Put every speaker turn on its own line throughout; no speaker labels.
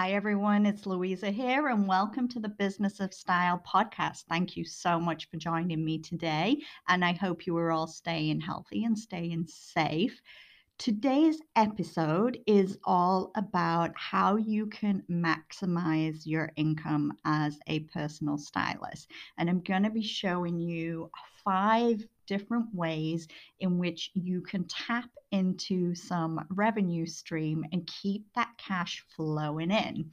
Hi, everyone. It's Louisa here, and welcome to the Business of Style podcast. Thank you so much for joining me today. And I hope you are all staying healthy and staying safe. Today's episode is all about how you can maximize your income as a personal stylist. And I'm going to be showing you five different ways in which you can tap into some revenue stream and keep that cash flowing in.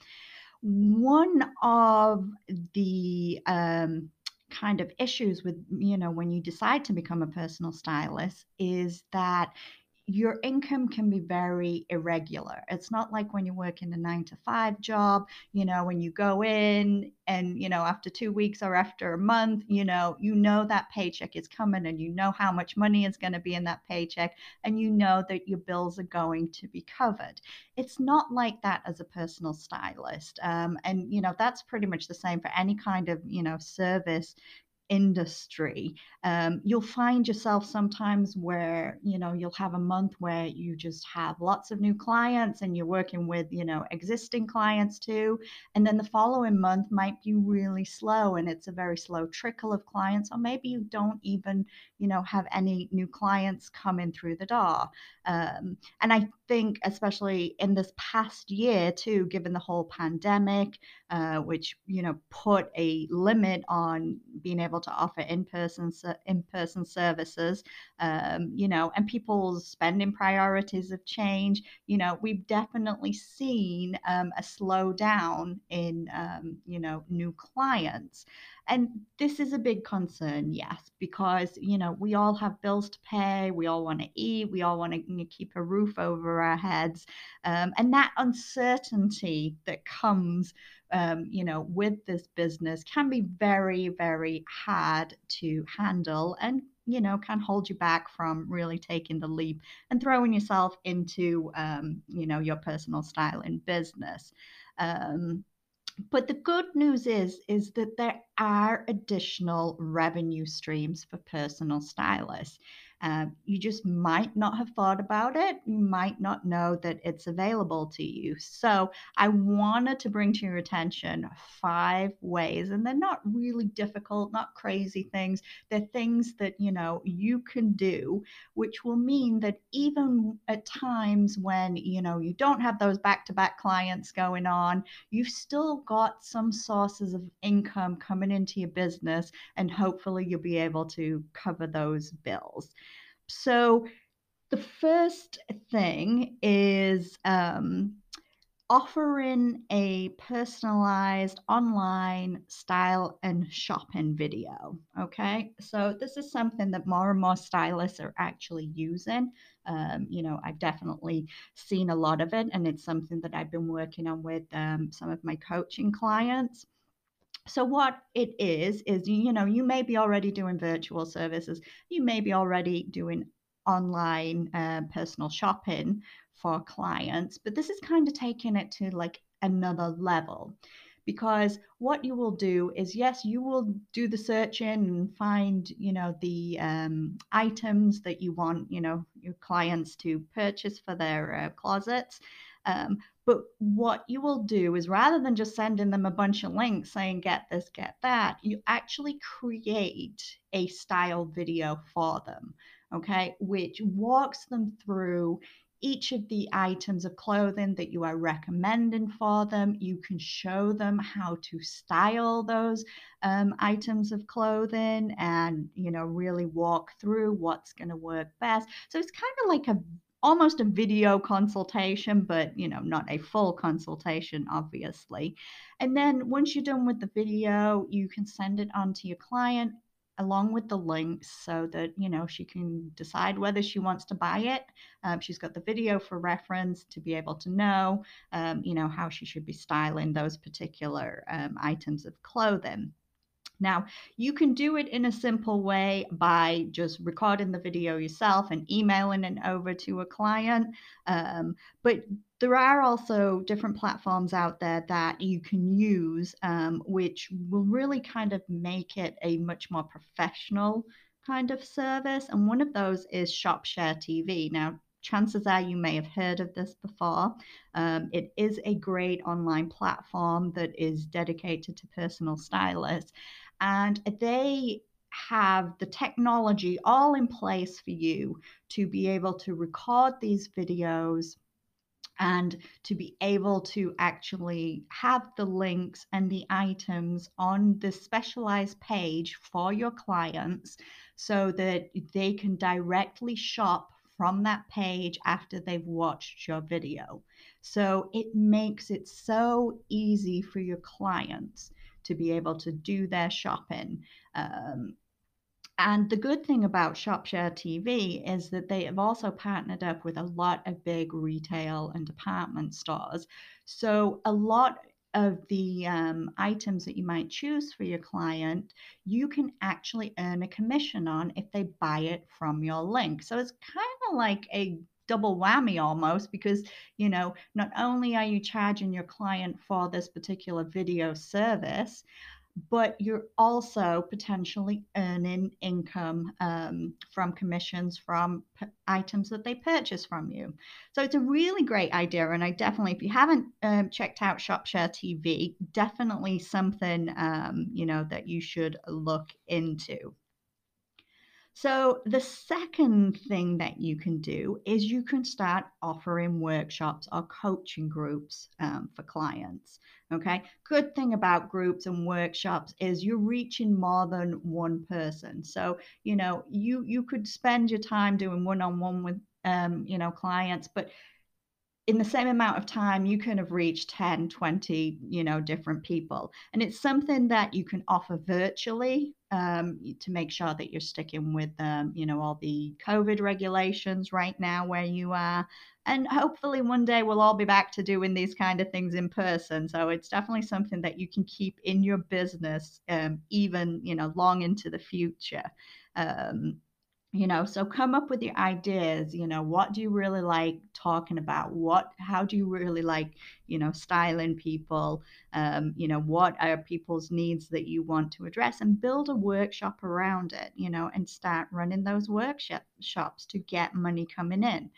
One of the um, kind of issues with, you know, when you decide to become a personal stylist is that your income can be very irregular. It's not like when you work in a nine to five job, you know, when you go in and, you know, after two weeks or after a month, you know, you know that paycheck is coming and you know how much money is going to be in that paycheck and you know that your bills are going to be covered. It's not like that as a personal stylist. Um, and, you know, that's pretty much the same for any kind of, you know, service industry um, you'll find yourself sometimes where you know you'll have a month where you just have lots of new clients and you're working with you know existing clients too and then the following month might be really slow and it's a very slow trickle of clients or maybe you don't even you know have any new clients coming through the door um, and i think especially in this past year too given the whole pandemic uh, which you know put a limit on being able to offer in-person in-person services um, you know and people's spending priorities have changed. You know we've definitely seen um, a slowdown in um, you know new clients and this is a big concern, yes, because, you know, we all have bills to pay, we all want to eat, we all want to keep a roof over our heads. Um, and that uncertainty that comes, um, you know, with this business can be very, very hard to handle and you know can hold you back from really taking the leap and throwing yourself into um, you know your personal style in business um, but the good news is is that there are additional revenue streams for personal stylists um, you just might not have thought about it. You might not know that it's available to you. So I wanted to bring to your attention five ways, and they're not really difficult, not crazy things. They're things that you know you can do, which will mean that even at times when you know you don't have those back-to-back clients going on, you've still got some sources of income coming into your business, and hopefully you'll be able to cover those bills. So the first thing is um, offering a personalized online style and shopping video. Okay, so this is something that more and more stylists are actually using. Um, you know, I've definitely seen a lot of it, and it's something that I've been working on with um, some of my coaching clients. So what it is is you know you may be already doing virtual services, you may be already doing online uh, personal shopping for clients, but this is kind of taking it to like another level. Because what you will do is yes you will do the searching and find you know the um, items that you want you know your clients to purchase for their uh, closets. Um, but what you will do is rather than just sending them a bunch of links saying, get this, get that, you actually create a style video for them, okay, which walks them through each of the items of clothing that you are recommending for them. You can show them how to style those um, items of clothing and, you know, really walk through what's going to work best. So it's kind of like a almost a video consultation, but you know, not a full consultation, obviously. And then once you're done with the video, you can send it on to your client along with the links so that you know she can decide whether she wants to buy it um, she's got the video for reference to be able to know um, you know how she should be styling those particular um, items of clothing now, you can do it in a simple way by just recording the video yourself and emailing it over to a client. Um, but there are also different platforms out there that you can use, um, which will really kind of make it a much more professional kind of service. And one of those is ShopShare TV. Now, chances are you may have heard of this before. Um, it is a great online platform that is dedicated to personal stylists, and they have the technology all in place for you to be able to record these videos and to be able to actually have the links and the items on the specialized page for your clients so that they can directly shop from that page after they've watched your video. So it makes it so easy for your clients to be able to do their shopping. Um, and the good thing about ShopShare TV is that they have also partnered up with a lot of big retail and department stores. So a lot of the um, items that you might choose for your client, you can actually earn a commission on if they buy it from your link. So it's kind of like a double whammy almost because you know not only are you charging your client for this particular video service but you're also potentially earning income um, from commissions from p- items that they purchase from you. So it's a really great idea. And I definitely, if you haven't um, checked out ShopShare TV, definitely something, um, you know, that you should look into. So, the second thing that you can do is you can start offering workshops or coaching groups um, for clients. Okay. Good thing about groups and workshops is you're reaching more than one person. So, you know, you you could spend your time doing one on one with um, you know, clients, but in the same amount of time you can have reached 10 20 you know different people and it's something that you can offer virtually um, to make sure that you're sticking with um, you know all the covid regulations right now where you are. And hopefully one day we'll all be back to doing these kind of things in person. So it's definitely something that you can keep in your business um, even you know long into the future. Um, you know so come up with your ideas you know what do you really like talking about? What how do you really like you know styling people? Um, you know what are people's needs that you want to address? And build a workshop around it you know and start running those workshops to get money coming in.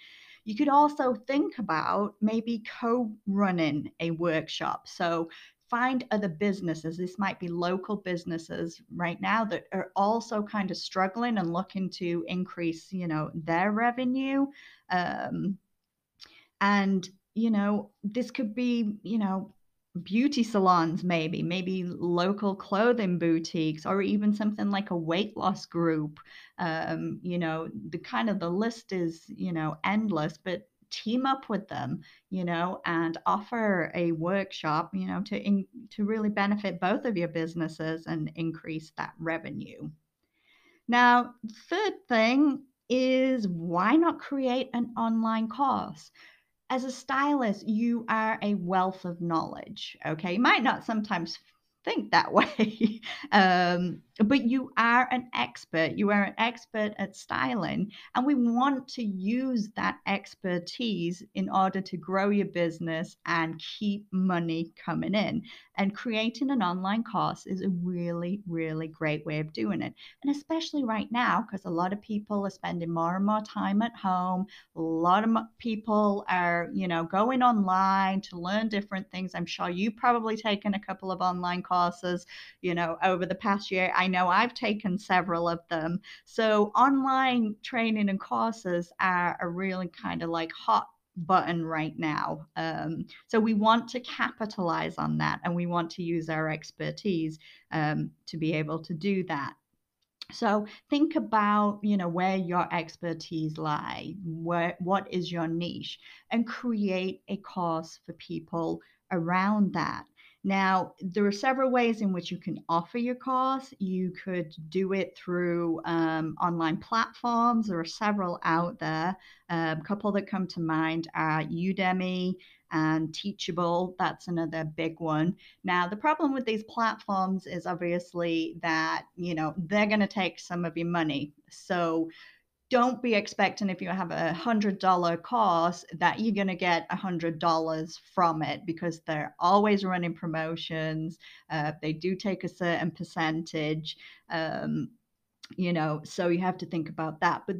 You could also think about maybe co running a workshop. So find other businesses. This might be local businesses right now that are also kind of struggling and looking to increase, you know, their revenue. Um, and you know, this could be, you know, beauty salons, maybe, maybe local clothing boutiques, or even something like a weight loss group. Um, you know, the kind of the list is, you know, endless, but team up with them, you know, and offer a workshop, you know, to in, to really benefit both of your businesses and increase that revenue. Now, third thing is why not create an online course? As a stylist, you are a wealth of knowledge. Okay. You might not sometimes think that way. um, but you are an expert. You are an expert at styling. And we want to use that expertise in order to grow your business and keep money coming in. And creating an online course is a really, really great way of doing it. And especially right now, because a lot of people are spending more and more time at home. A lot of people are, you know, going online to learn different things. I'm sure you've probably taken a couple of online courses, you know, over the past year. I know I've taken several of them. So online training and courses are a really kind of like hot button right now. Um, so we want to capitalize on that and we want to use our expertise um, to be able to do that. So think about, you know, where your expertise lie, where what is your niche, and create a course for people around that. Now, there are several ways in which you can offer your course. You could do it through um, online platforms. There are several out there. Um, a couple that come to mind are Udemy and Teachable. That's another big one. Now, the problem with these platforms is obviously that, you know, they're going to take some of your money. So, don't be expecting if you have a hundred dollar course that you're going to get a hundred dollars from it because they're always running promotions uh, they do take a certain percentage um, you know so you have to think about that but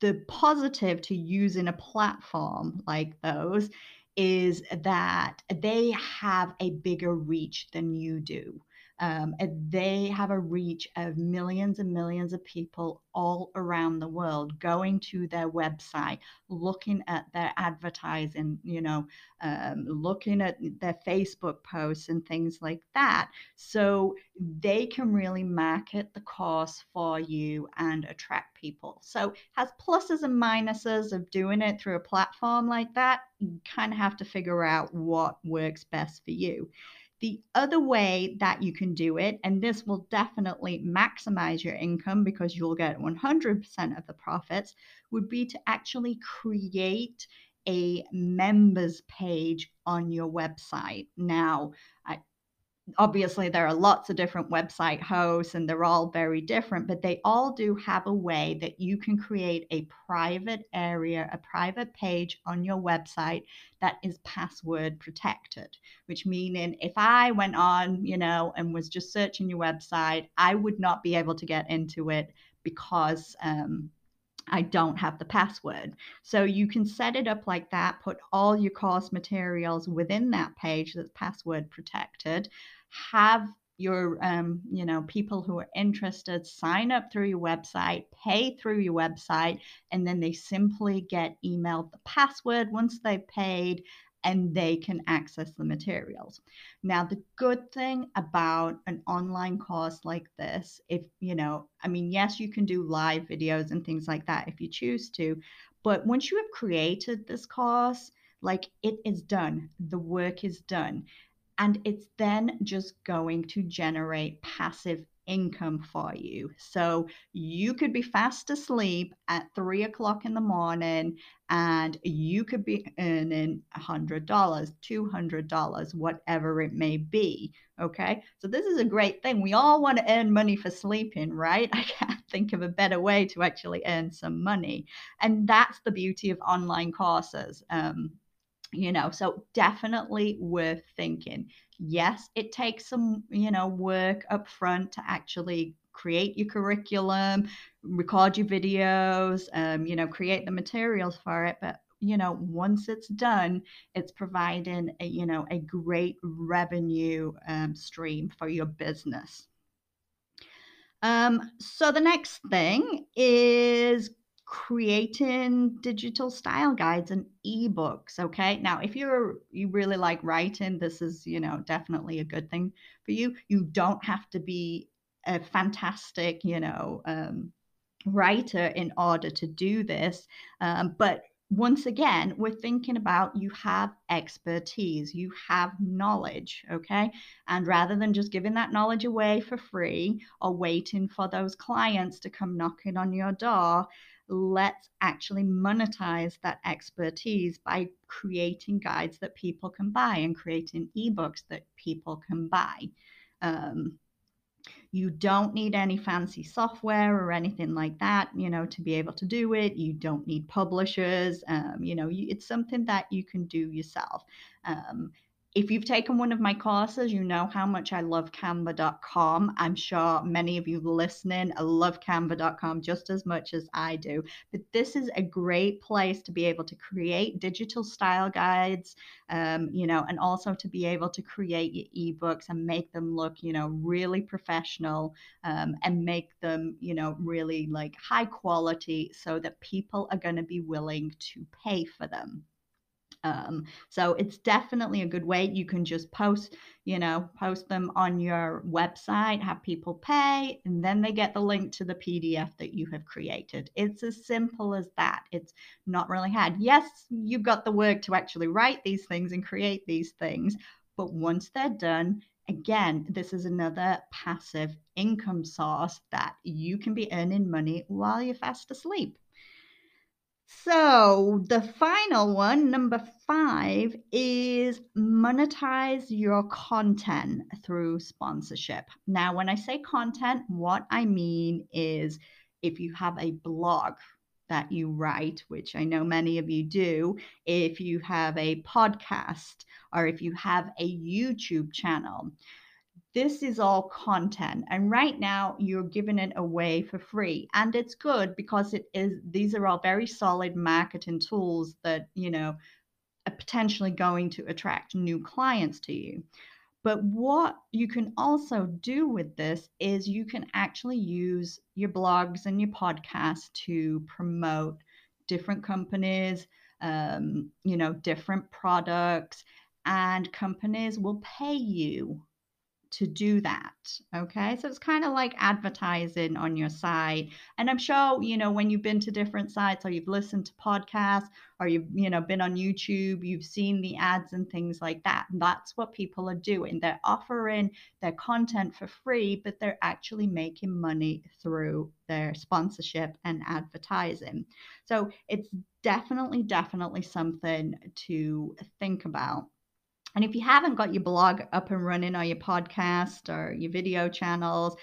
the positive to using a platform like those is that they have a bigger reach than you do. Um, they have a reach of millions and millions of people all around the world going to their website, looking at their advertising, you know, um, looking at their Facebook posts and things like that. So they can really market the course for you and attract people. So has pluses and minuses of doing it through a platform like that. You kind of have to figure out what works best for you. The other way that you can do it, and this will definitely maximize your income because you'll get 100% of the profits, would be to actually create a members page on your website. Now, I, obviously there are lots of different website hosts and they're all very different but they all do have a way that you can create a private area a private page on your website that is password protected which meaning if i went on you know and was just searching your website i would not be able to get into it because um, I don't have the password. So you can set it up like that, put all your course materials within that page that's password protected, have your um, you know people who are interested sign up through your website pay through your website and then they simply get emailed the password once they've paid and they can access the materials. Now the good thing about an online course like this if you know i mean yes you can do live videos and things like that if you choose to but once you have created this course like it is done. The work is done. And it's then just going to generate passive income for you. So you could be fast asleep at three o'clock in the morning and you could be earning a $100, $200, whatever it may be. Okay. So this is a great thing. We all want to earn money for sleeping, right? I can't think of a better way to actually earn some money. And that's the beauty of online courses. Um, you know so definitely worth thinking yes it takes some you know work up front to actually create your curriculum record your videos um, you know create the materials for it but you know once it's done it's providing a you know a great revenue um, stream for your business. Um, so the next thing is creating digital style guides and ebooks okay now if you're you really like writing this is you know definitely a good thing for you you don't have to be a fantastic you know um, writer in order to do this um, but once again, we're thinking about you have expertise, you have knowledge, okay? And rather than just giving that knowledge away for free or waiting for those clients to come knocking on your door, let's actually monetize that expertise by creating guides that people can buy and creating ebooks that people can buy. Um, you don't need any fancy software or anything like that, you know, to be able to do it. You don't need publishers. Um, you know, you, it's something that you can do yourself. Um, if you've taken one of my courses, you know how much I love canva.com. I'm sure many of you listening love canva.com just as much as I do. But this is a great place to be able to create digital style guides, um, you know, and also to be able to create your ebooks and make them look, you know, really professional um, and make them, you know, really like high quality so that people are going to be willing to pay for them. Um, so it's definitely a good way. You can just post, you know, post them on your website, have people pay, and then they get the link to the PDF that you have created. It's as simple as that. It's not really hard. Yes, you've got the work to actually write these things and create these things, but once they're done, again, this is another passive income source that you can be earning money while you're fast asleep. So the final one, number five, is monetize your content through sponsorship. Now, when I say content, what I mean is if you have a blog that you write, which I know many of you do, if you have a podcast, or if you have a YouTube channel, this is all content and right now you're giving it away for free and it's good because it is these are all very solid marketing tools that you know are potentially going to attract new clients to you. But what you can also do with this is you can actually use your blogs and your podcasts to promote different companies um, you know different products and companies will pay you to do that. Okay. So it's kind of like advertising on your site. And I'm sure, you know, when you've been to different sites or you've listened to podcasts or you've, you know, been on YouTube, you've seen the ads and things like that. And That's what people are doing. They're offering their content for free, but they're actually making money through their sponsorship and advertising. So it's definitely, definitely something to think about. And if you haven't got your blog up and running or your podcast or your video channels,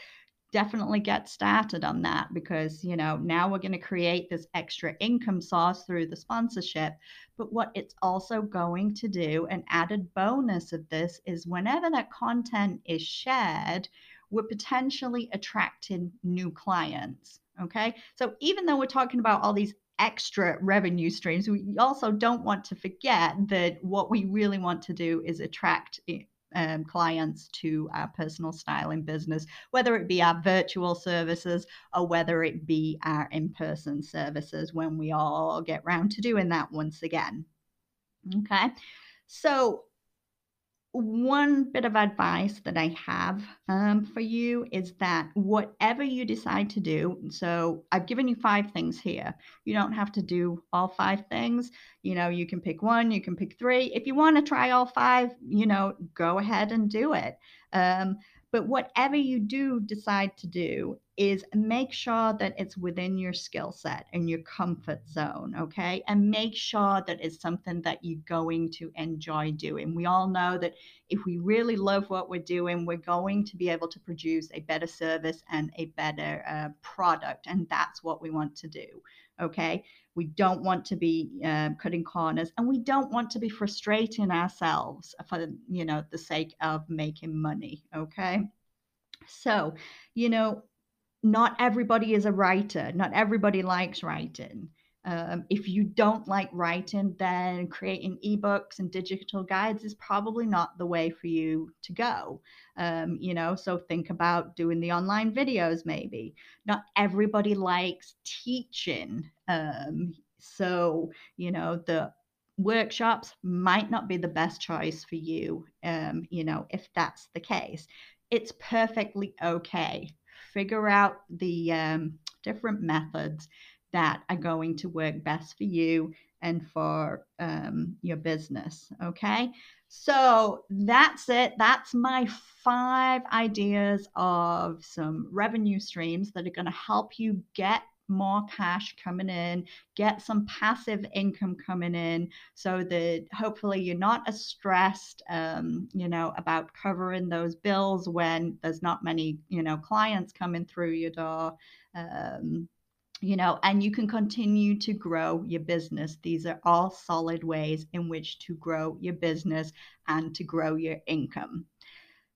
definitely get started on that because you know now we're going to create this extra income source through the sponsorship. But what it's also going to do an added bonus of this is whenever that content is shared we're potentially attracting new clients okay? So even though we're talking about all these extra revenue streams, we also don't want to forget that what we really want to do is attract eh, um, clients to our personal styling business, whether it be our virtual services or whether it be our in person services when we all get round to doing that once again. Okay. So, one bit of advice that I have um, for you is that whatever you decide to do, so I've given you five things here. You don't have to do all five things. You know, you can pick one, you can pick three. If you want to try all five, you know, go ahead and do it. Um, but whatever you do decide to do is make sure that it's within your skill set and your comfort zone, okay? And make sure that it's something that you're going to enjoy doing. We all know that if we really love what we're doing, we're going to be able to produce a better service and a better uh, product. And that's what we want to do, okay? We don't want to be uh, cutting corners, and we don't want to be frustrating ourselves for you know the sake of making money. Okay, so you know, not everybody is a writer. Not everybody likes writing. Um, if you don't like writing, then creating ebooks and digital guides is probably not the way for you to go. Um, you know, so think about doing the online videos, maybe. Not everybody likes teaching. Um, so, you know, the workshops might not be the best choice for you, um, you know, if that's the case. It's perfectly okay. Figure out the um, different methods that are going to work best for you and for um, your business. Okay. So that's it. That's my five ideas of some revenue streams that are going to help you get more cash coming in, get some passive income coming in so that hopefully you're not as stressed, um, you know, about covering those bills when there's not many, you know, clients coming through your door. Um, you know, and you can continue to grow your business. These are all solid ways in which to grow your business and to grow your income.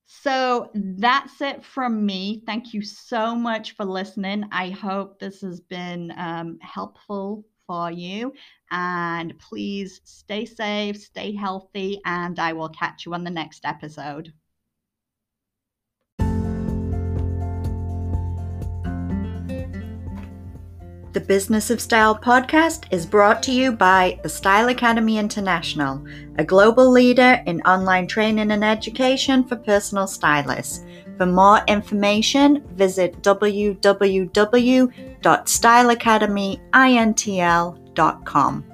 So that's it from me. Thank you so much for listening. I hope this has been um, helpful for you. And please stay safe, stay healthy, and I will catch you on the next episode. The Business of Style podcast is brought to you by the Style Academy International, a global leader in online training and education for personal stylists. For more information, visit www.styleacademyintl.com.